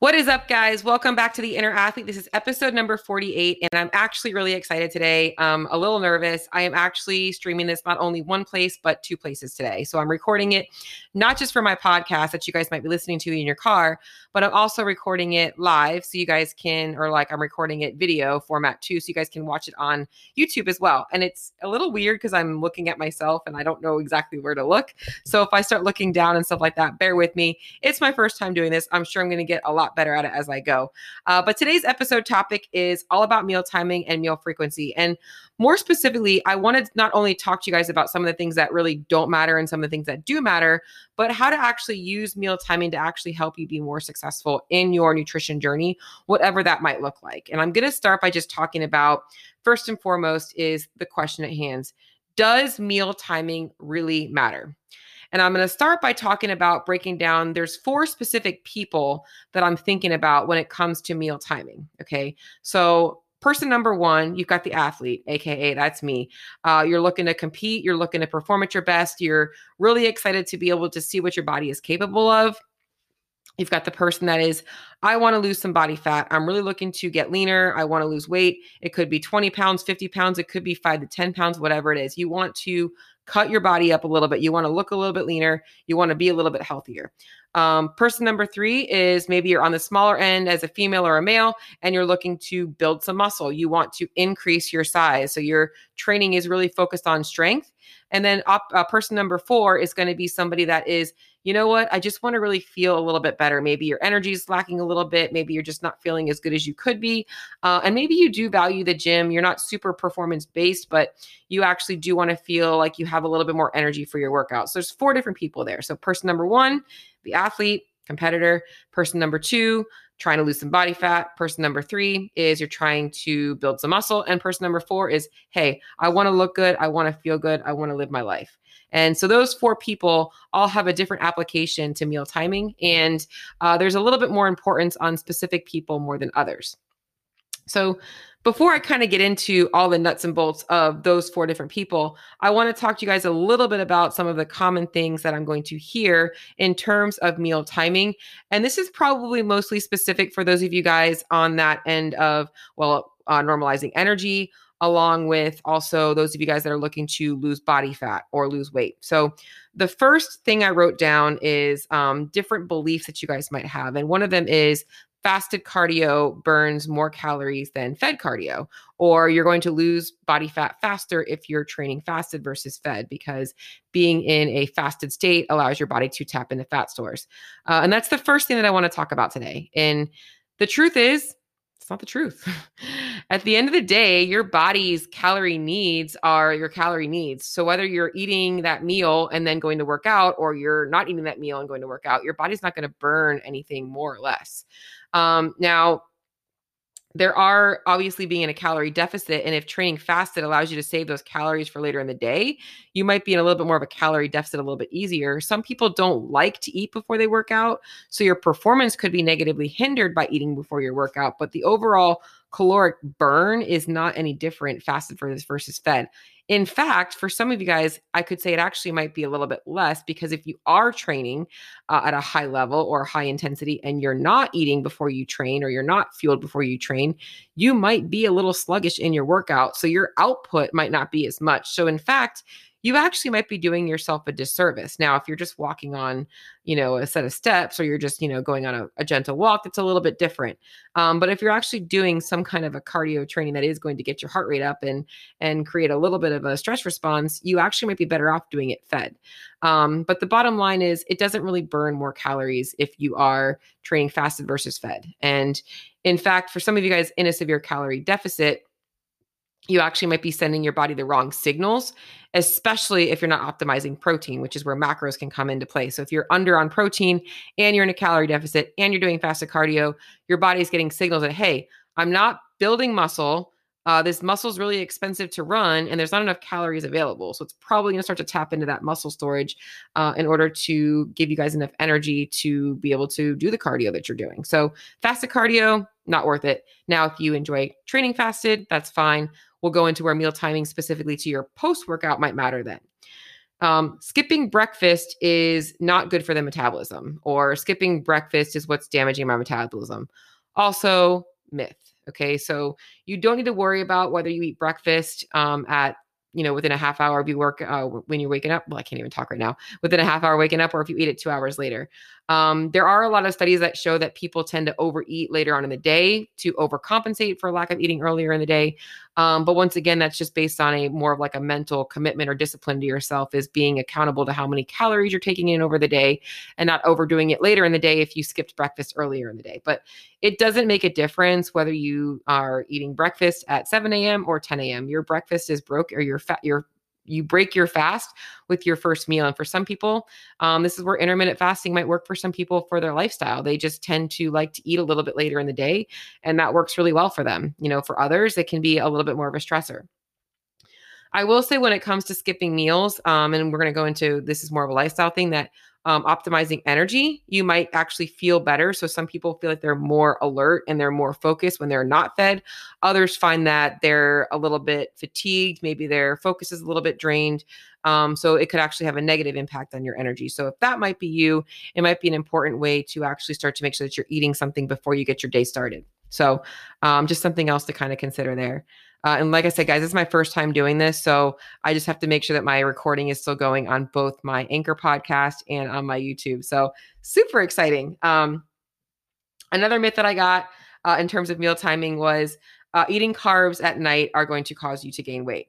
What is up, guys? Welcome back to the Inner Athlete. This is episode number 48, and I'm actually really excited today. Um, a little nervous. I am actually streaming this not only one place, but two places today. So I'm recording it not just for my podcast that you guys might be listening to in your car, but I'm also recording it live so you guys can, or like I'm recording it video format too, so you guys can watch it on YouTube as well. And it's a little weird because I'm looking at myself and I don't know exactly where to look. So if I start looking down and stuff like that, bear with me. It's my first time doing this. I'm sure I'm going to get a lot lot better at it as I go. Uh, but today's episode topic is all about meal timing and meal frequency. And more specifically, I wanted to not only talk to you guys about some of the things that really don't matter and some of the things that do matter, but how to actually use meal timing to actually help you be more successful in your nutrition journey, whatever that might look like. And I'm going to start by just talking about first and foremost is the question at hand. Does meal timing really matter? And I'm going to start by talking about breaking down there's four specific people that I'm thinking about when it comes to meal timing. Okay. So, person number one, you've got the athlete, AKA that's me. Uh, you're looking to compete, you're looking to perform at your best, you're really excited to be able to see what your body is capable of. You've got the person that is, I want to lose some body fat. I'm really looking to get leaner. I want to lose weight. It could be 20 pounds, 50 pounds. It could be five to 10 pounds, whatever it is. You want to cut your body up a little bit. You want to look a little bit leaner. You want to be a little bit healthier. Um, person number three is maybe you're on the smaller end as a female or a male, and you're looking to build some muscle. You want to increase your size. So your training is really focused on strength. And then op- uh, person number four is going to be somebody that is you know what? I just want to really feel a little bit better. Maybe your energy is lacking a little bit. Maybe you're just not feeling as good as you could be. Uh, and maybe you do value the gym. You're not super performance based, but you actually do want to feel like you have a little bit more energy for your workout. So there's four different people there. So person number one, the athlete, competitor. Person number two, trying to lose some body fat. Person number three is you're trying to build some muscle. And person number four is, hey, I want to look good. I want to feel good. I want to live my life. And so those four people all have a different application to meal timing. And uh, there's a little bit more importance on specific people more than others. So before I kind of get into all the nuts and bolts of those four different people, I want to talk to you guys a little bit about some of the common things that I'm going to hear in terms of meal timing. And this is probably mostly specific for those of you guys on that end of, well, uh, normalizing energy, along with also those of you guys that are looking to lose body fat or lose weight. So, the first thing I wrote down is um, different beliefs that you guys might have. And one of them is fasted cardio burns more calories than fed cardio, or you're going to lose body fat faster if you're training fasted versus fed, because being in a fasted state allows your body to tap into fat stores. Uh, and that's the first thing that I want to talk about today. And the truth is, it's not the truth. At the end of the day, your body's calorie needs are your calorie needs. So whether you're eating that meal and then going to work out, or you're not eating that meal and going to work out, your body's not going to burn anything more or less. Um, now, there are obviously being in a calorie deficit. And if training fasted allows you to save those calories for later in the day, you might be in a little bit more of a calorie deficit a little bit easier. Some people don't like to eat before they work out. So your performance could be negatively hindered by eating before your workout. But the overall caloric burn is not any different fasted versus fed. In fact, for some of you guys, I could say it actually might be a little bit less because if you are training uh, at a high level or high intensity and you're not eating before you train or you're not fueled before you train, you might be a little sluggish in your workout. So your output might not be as much. So, in fact, you actually might be doing yourself a disservice. Now, if you're just walking on, you know, a set of steps or you're just, you know, going on a, a gentle walk, it's a little bit different. Um, but if you're actually doing some kind of a cardio training that is going to get your heart rate up and and create a little bit of a stress response, you actually might be better off doing it fed. Um, but the bottom line is it doesn't really burn more calories if you are training fasted versus fed. And in fact, for some of you guys in a severe calorie deficit, you actually might be sending your body the wrong signals, especially if you're not optimizing protein, which is where macros can come into play. So if you're under on protein and you're in a calorie deficit and you're doing fasted cardio, your body is getting signals that, hey, I'm not building muscle. Uh, this muscle is really expensive to run and there's not enough calories available. So it's probably going to start to tap into that muscle storage uh, in order to give you guys enough energy to be able to do the cardio that you're doing. So fasted cardio, not worth it. Now, if you enjoy training fasted, that's fine. We'll go into where meal timing specifically to your post workout might matter then. um, skipping breakfast is not good for the metabolism, or skipping breakfast is what's damaging my metabolism. Also, myth. Okay, so you don't need to worry about whether you eat breakfast um, at you know, within a half hour of you work uh, when you're waking up. Well, I can't even talk right now. Within a half hour waking up, or if you eat it two hours later. Um, there are a lot of studies that show that people tend to overeat later on in the day to overcompensate for lack of eating earlier in the day. Um, but once again, that's just based on a more of like a mental commitment or discipline to yourself, is being accountable to how many calories you're taking in over the day and not overdoing it later in the day if you skipped breakfast earlier in the day. But it doesn't make a difference whether you are eating breakfast at 7 a.m. or 10 a.m. Your breakfast is broke or your fat your you break your fast with your first meal. And for some people, um, this is where intermittent fasting might work for some people for their lifestyle. They just tend to like to eat a little bit later in the day, and that works really well for them. You know, for others, it can be a little bit more of a stressor. I will say when it comes to skipping meals, um, and we're going to go into this is more of a lifestyle thing that um, optimizing energy, you might actually feel better. So some people feel like they're more alert and they're more focused when they're not fed. Others find that they're a little bit fatigued. Maybe their focus is a little bit drained. Um, so it could actually have a negative impact on your energy. So if that might be you, it might be an important way to actually start to make sure that you're eating something before you get your day started. So um, just something else to kind of consider there. Uh, and like I said, guys, this is my first time doing this. So I just have to make sure that my recording is still going on both my Anchor podcast and on my YouTube. So super exciting. Um, another myth that I got uh, in terms of meal timing was uh, eating carbs at night are going to cause you to gain weight.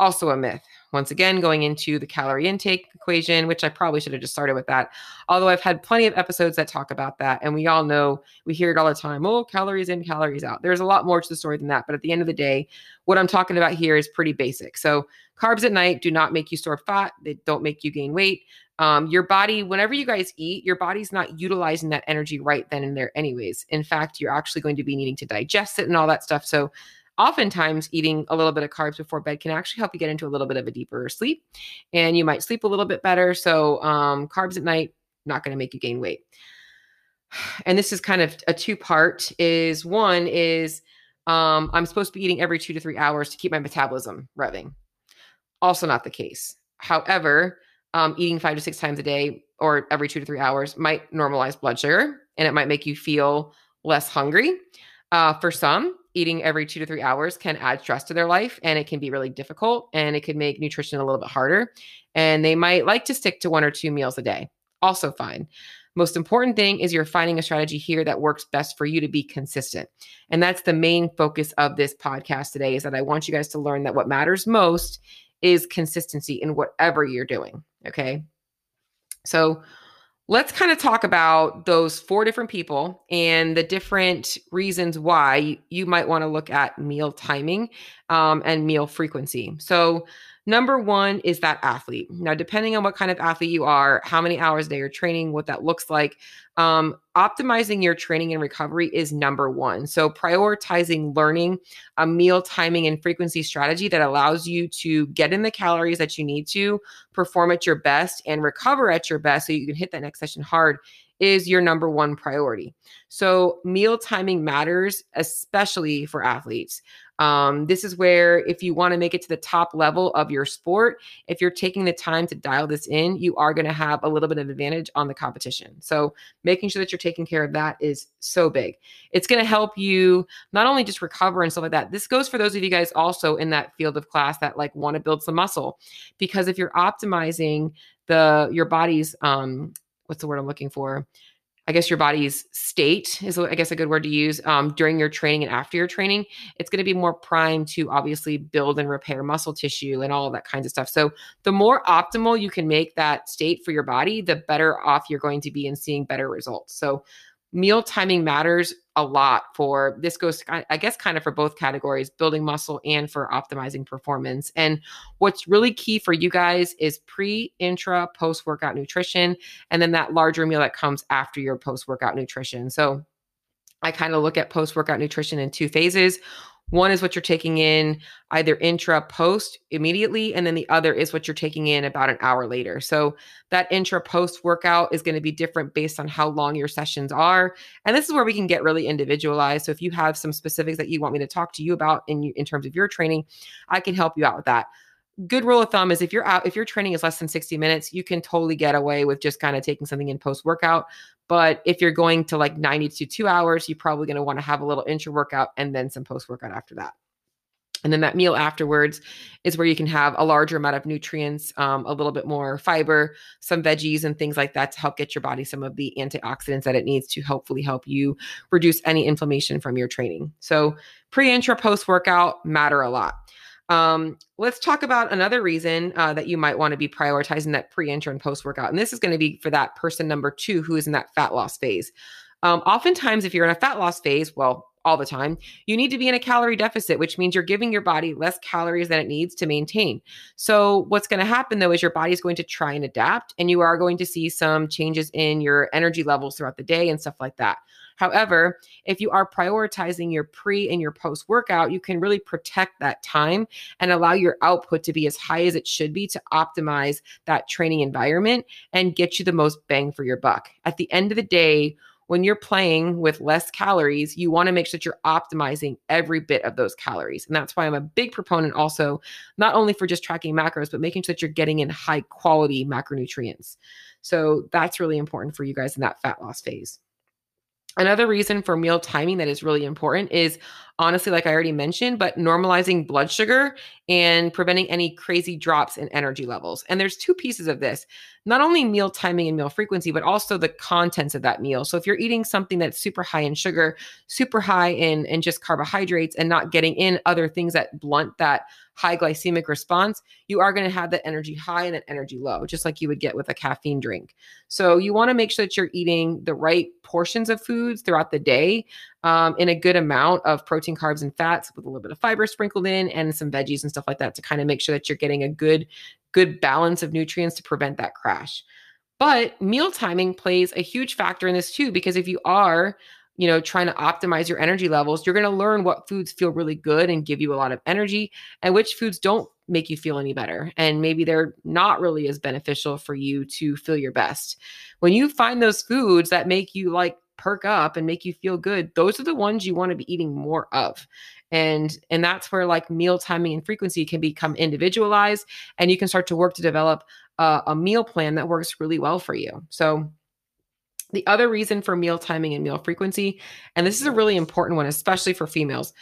Also a myth. Once again, going into the calorie intake equation, which I probably should have just started with that. Although I've had plenty of episodes that talk about that. And we all know, we hear it all the time oh, calories in, calories out. There's a lot more to the story than that. But at the end of the day, what I'm talking about here is pretty basic. So, carbs at night do not make you store fat, they don't make you gain weight. Um, your body, whenever you guys eat, your body's not utilizing that energy right then and there, anyways. In fact, you're actually going to be needing to digest it and all that stuff. So, oftentimes eating a little bit of carbs before bed can actually help you get into a little bit of a deeper sleep and you might sleep a little bit better so um, carbs at night not going to make you gain weight. And this is kind of a two part is one is um, i'm supposed to be eating every two to three hours to keep my metabolism revving. Also not the case. However um, eating five to six times a day or every two to three hours might normalize blood sugar and it might make you feel less hungry uh, for some eating every two to three hours can add stress to their life and it can be really difficult and it can make nutrition a little bit harder. And they might like to stick to one or two meals a day. Also, fine. Most important thing is you're finding a strategy here that works best for you to be consistent. And that's the main focus of this podcast today is that I want you guys to learn that what matters most is consistency in whatever you're doing. Okay. So, let's kind of talk about those four different people and the different reasons why you might want to look at meal timing um, and meal frequency. So, Number one is that athlete. Now, depending on what kind of athlete you are, how many hours a day you're training, what that looks like, um, optimizing your training and recovery is number one. So, prioritizing learning a meal timing and frequency strategy that allows you to get in the calories that you need to perform at your best and recover at your best so you can hit that next session hard is your number one priority. So, meal timing matters, especially for athletes. Um, this is where, if you want to make it to the top level of your sport, if you're taking the time to dial this in, you are going to have a little bit of advantage on the competition. So, making sure that you're taking care of that is so big. It's going to help you not only just recover and stuff like that. This goes for those of you guys also in that field of class that like want to build some muscle, because if you're optimizing the your body's um, what's the word I'm looking for? I guess your body's state is, I guess, a good word to use um, during your training and after your training. It's going to be more primed to obviously build and repair muscle tissue and all that kinds of stuff. So, the more optimal you can make that state for your body, the better off you're going to be in seeing better results. So, meal timing matters a lot for this goes i guess kind of for both categories building muscle and for optimizing performance. And what's really key for you guys is pre intra post workout nutrition and then that larger meal that comes after your post workout nutrition. So i kind of look at post workout nutrition in two phases one is what you're taking in either intra post immediately, and then the other is what you're taking in about an hour later. So that intra post workout is going to be different based on how long your sessions are. And this is where we can get really individualized. So if you have some specifics that you want me to talk to you about in, in terms of your training, I can help you out with that good rule of thumb is if you're out, if your training is less than 60 minutes, you can totally get away with just kind of taking something in post workout. But if you're going to like 90 to two hours, you're probably going to want to have a little intra workout and then some post workout after that. And then that meal afterwards is where you can have a larger amount of nutrients, um, a little bit more fiber, some veggies, and things like that to help get your body some of the antioxidants that it needs to hopefully help you reduce any inflammation from your training. So, pre, intra, post workout matter a lot. Um, let's talk about another reason uh, that you might want to be prioritizing that pre, intra, and post workout. And this is going to be for that person number two who is in that fat loss phase. Um, oftentimes, if you're in a fat loss phase, well, all the time, you need to be in a calorie deficit, which means you're giving your body less calories than it needs to maintain. So, what's going to happen though is your body's going to try and adapt, and you are going to see some changes in your energy levels throughout the day and stuff like that. However, if you are prioritizing your pre and your post workout, you can really protect that time and allow your output to be as high as it should be to optimize that training environment and get you the most bang for your buck. At the end of the day, when you're playing with less calories, you want to make sure that you're optimizing every bit of those calories. And that's why I'm a big proponent also, not only for just tracking macros, but making sure that you're getting in high quality macronutrients. So that's really important for you guys in that fat loss phase. Another reason for meal timing that is really important is honestly, like I already mentioned, but normalizing blood sugar and preventing any crazy drops in energy levels. And there's two pieces of this not only meal timing and meal frequency, but also the contents of that meal. So if you're eating something that's super high in sugar, super high in, in just carbohydrates, and not getting in other things that blunt that high glycemic response, you are going to have that energy high and that energy low, just like you would get with a caffeine drink. So you want to make sure that you're eating the right portions of foods throughout the day um, in a good amount of protein, carbs, and fats with a little bit of fiber sprinkled in and some veggies and stuff like that to kind of make sure that you're getting a good, good balance of nutrients to prevent that crash. But meal timing plays a huge factor in this too, because if you are you know, trying to optimize your energy levels, you're going to learn what foods feel really good and give you a lot of energy and which foods don't make you feel any better. And maybe they're not really as beneficial for you to feel your best. When you find those foods that make you like perk up and make you feel good, those are the ones you want to be eating more of. And and that's where like meal timing and frequency can become individualized and you can start to work to develop a, a meal plan that works really well for you. So the other reason for meal timing and meal frequency, and this is a really important one, especially for females,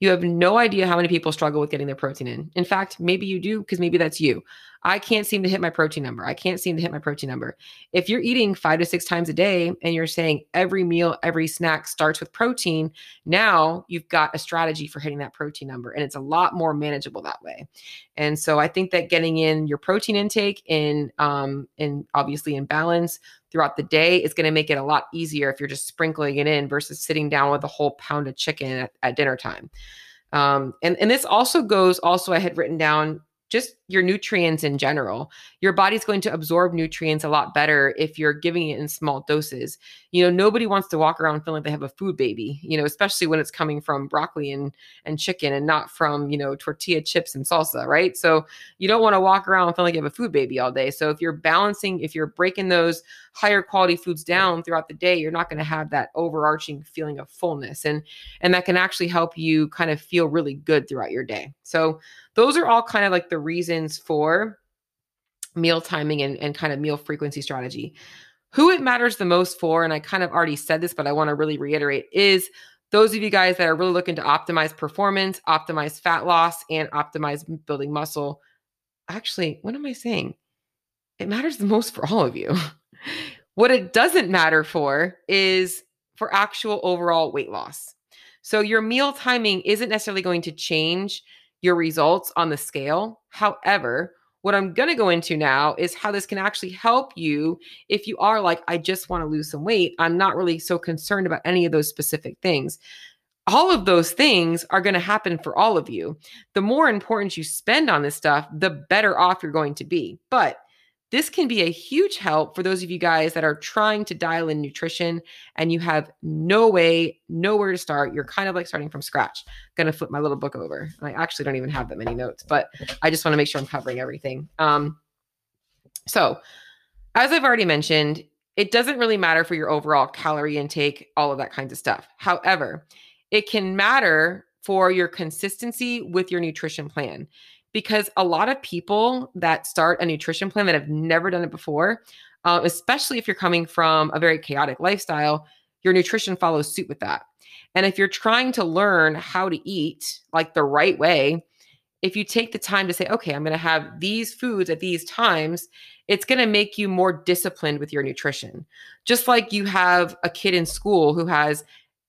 you have no idea how many people struggle with getting their protein in. In fact, maybe you do because maybe that's you. I can't seem to hit my protein number. I can't seem to hit my protein number. If you're eating five to six times a day and you're saying every meal, every snack starts with protein, now you've got a strategy for hitting that protein number and it's a lot more manageable that way. And so I think that getting in your protein intake in um in obviously in balance throughout the day is going to make it a lot easier if you're just sprinkling it in versus sitting down with a whole pound of chicken at, at dinner time. Um, and, and this also goes, also, I had written down just your nutrients in general. Your body's going to absorb nutrients a lot better if you're giving it in small doses. You know, nobody wants to walk around feeling like they have a food baby, you know, especially when it's coming from broccoli and and chicken and not from, you know, tortilla chips and salsa, right? So you don't want to walk around feeling like you have a food baby all day. So if you're balancing, if you're breaking those higher quality foods down throughout the day, you're not going to have that overarching feeling of fullness. And and that can actually help you kind of feel really good throughout your day. So those are all kind of like the reasons for meal timing and, and kind of meal frequency strategy. Who it matters the most for, and I kind of already said this, but I want to really reiterate, is those of you guys that are really looking to optimize performance, optimize fat loss, and optimize building muscle. Actually, what am I saying? It matters the most for all of you. what it doesn't matter for is for actual overall weight loss. So your meal timing isn't necessarily going to change your results on the scale. However, what I'm going to go into now is how this can actually help you if you are like, I just want to lose some weight. I'm not really so concerned about any of those specific things. All of those things are going to happen for all of you. The more importance you spend on this stuff, the better off you're going to be. But this can be a huge help for those of you guys that are trying to dial in nutrition and you have no way, nowhere to start. You're kind of like starting from scratch. I'm gonna flip my little book over. I actually don't even have that many notes, but I just want to make sure I'm covering everything. Um, so, as I've already mentioned, it doesn't really matter for your overall calorie intake, all of that kinds of stuff. However, it can matter for your consistency with your nutrition plan because a lot of people that start a nutrition plan that have never done it before, uh, especially if you're coming from a very chaotic lifestyle, your nutrition follows suit with that. And if you're trying to learn how to eat like the right way, if you take the time to say, okay, I'm going to have these foods at these times, it's going to make you more disciplined with your nutrition. Just like you have a kid in school who has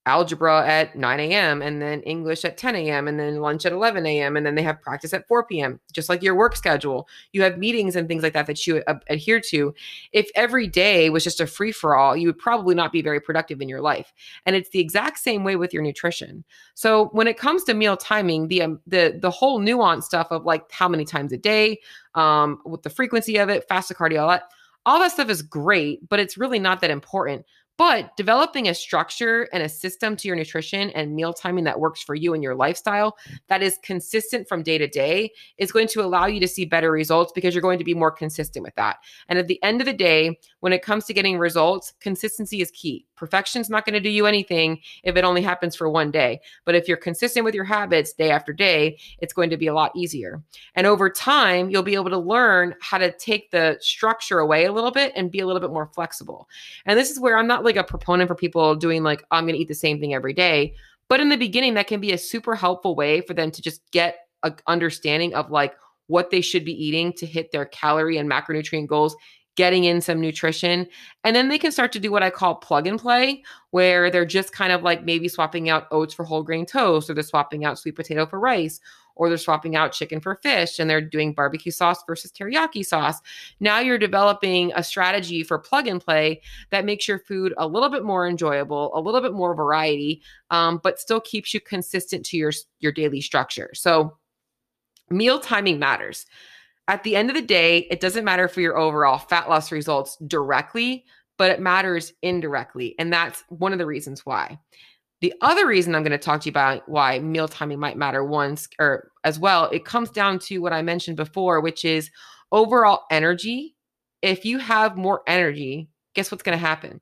algebra at 9 a.m. and then English at 10 a.m. and then lunch at 11 a.m. and then they have practice at 4 p.m. Just like your work schedule, you have meetings and things like that that you uh, adhere to. If every day was just a free for all, you would probably not be very productive in your life. And it's the exact same way with your nutrition. So when it comes to meal timing, the um, the the whole nuance stuff of like how many times a day, um, with the frequency of it, fasted cardio, all that, all that stuff is great, but it's really not that important but developing a structure and a system to your nutrition and meal timing that works for you and your lifestyle that is consistent from day to day is going to allow you to see better results because you're going to be more consistent with that. And at the end of the day, when it comes to getting results, consistency is key. Perfection's not going to do you anything if it only happens for one day. But if you're consistent with your habits day after day, it's going to be a lot easier. And over time, you'll be able to learn how to take the structure away a little bit and be a little bit more flexible. And this is where I'm not like a proponent for people doing like, I'm going to eat the same thing every day. But in the beginning, that can be a super helpful way for them to just get a understanding of like what they should be eating to hit their calorie and macronutrient goals getting in some nutrition. And then they can start to do what I call plug and play, where they're just kind of like maybe swapping out oats for whole grain toast, or they're swapping out sweet potato for rice, or they're swapping out chicken for fish and they're doing barbecue sauce versus teriyaki sauce. Now you're developing a strategy for plug and play that makes your food a little bit more enjoyable, a little bit more variety, um, but still keeps you consistent to your your daily structure. So meal timing matters. At the end of the day, it doesn't matter for your overall fat loss results directly, but it matters indirectly. And that's one of the reasons why. The other reason I'm going to talk to you about why meal timing might matter once or as well, it comes down to what I mentioned before, which is overall energy. If you have more energy, guess what's going to happen?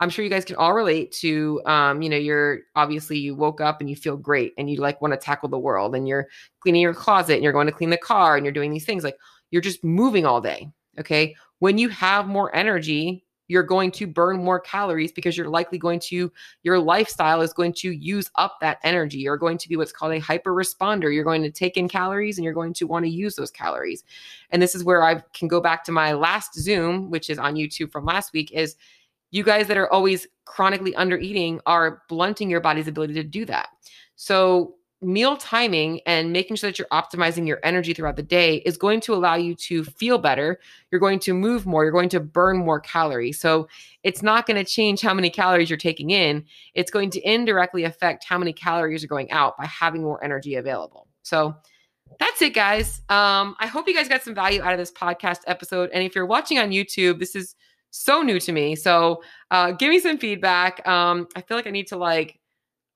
I'm sure you guys can all relate to, um, you know, you're obviously you woke up and you feel great and you like want to tackle the world and you're cleaning your closet and you're going to clean the car and you're doing these things like you're just moving all day. Okay. When you have more energy, you're going to burn more calories because you're likely going to your lifestyle is going to use up that energy you're going to be what's called a hyper responder you're going to take in calories and you're going to want to use those calories and this is where i can go back to my last zoom which is on youtube from last week is you guys that are always chronically under eating are blunting your body's ability to do that so meal timing and making sure that you're optimizing your energy throughout the day is going to allow you to feel better. You're going to move more. You're going to burn more calories. So it's not going to change how many calories you're taking in. It's going to indirectly affect how many calories are going out by having more energy available. So that's it, guys. Um, I hope you guys got some value out of this podcast episode. And if you're watching on YouTube, this is so new to me. So uh, give me some feedback. Um, I feel like I need to like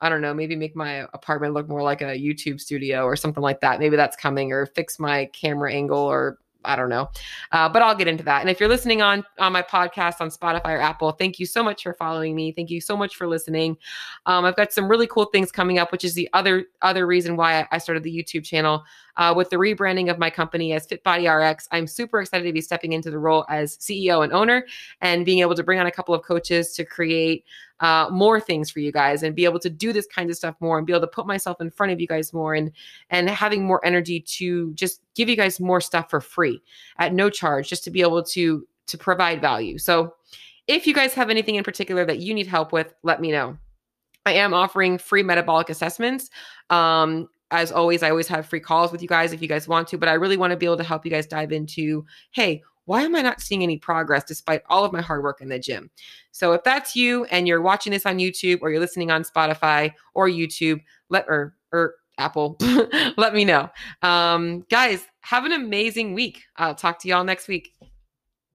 I don't know, maybe make my apartment look more like a YouTube studio or something like that. Maybe that's coming, or fix my camera angle, or I don't know. Uh, but I'll get into that. And if you're listening on on my podcast on Spotify or Apple, thank you so much for following me. Thank you so much for listening. Um, I've got some really cool things coming up, which is the other other reason why I started the YouTube channel uh, with the rebranding of my company as Fit Body RX. I'm super excited to be stepping into the role as CEO and owner and being able to bring on a couple of coaches to create uh, more things for you guys and be able to do this kind of stuff more and be able to put myself in front of you guys more and and having more energy to just give you guys more stuff for free at no charge just to be able to to provide value. So if you guys have anything in particular that you need help with, let me know. I am offering free metabolic assessments. Um, as always, I always have free calls with you guys if you guys want to, but I really want to be able to help you guys dive into hey, why am I not seeing any progress despite all of my hard work in the gym? So if that's you and you're watching this on YouTube or you're listening on Spotify or YouTube, let or or Apple, let me know. Um, guys, have an amazing week. I'll talk to y'all next week.